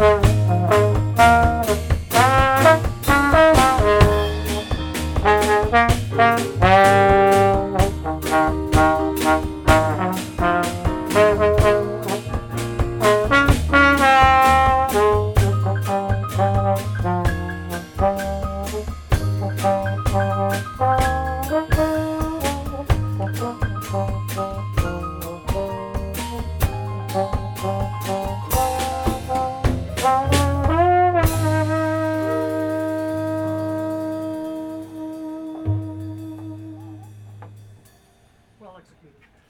Bye.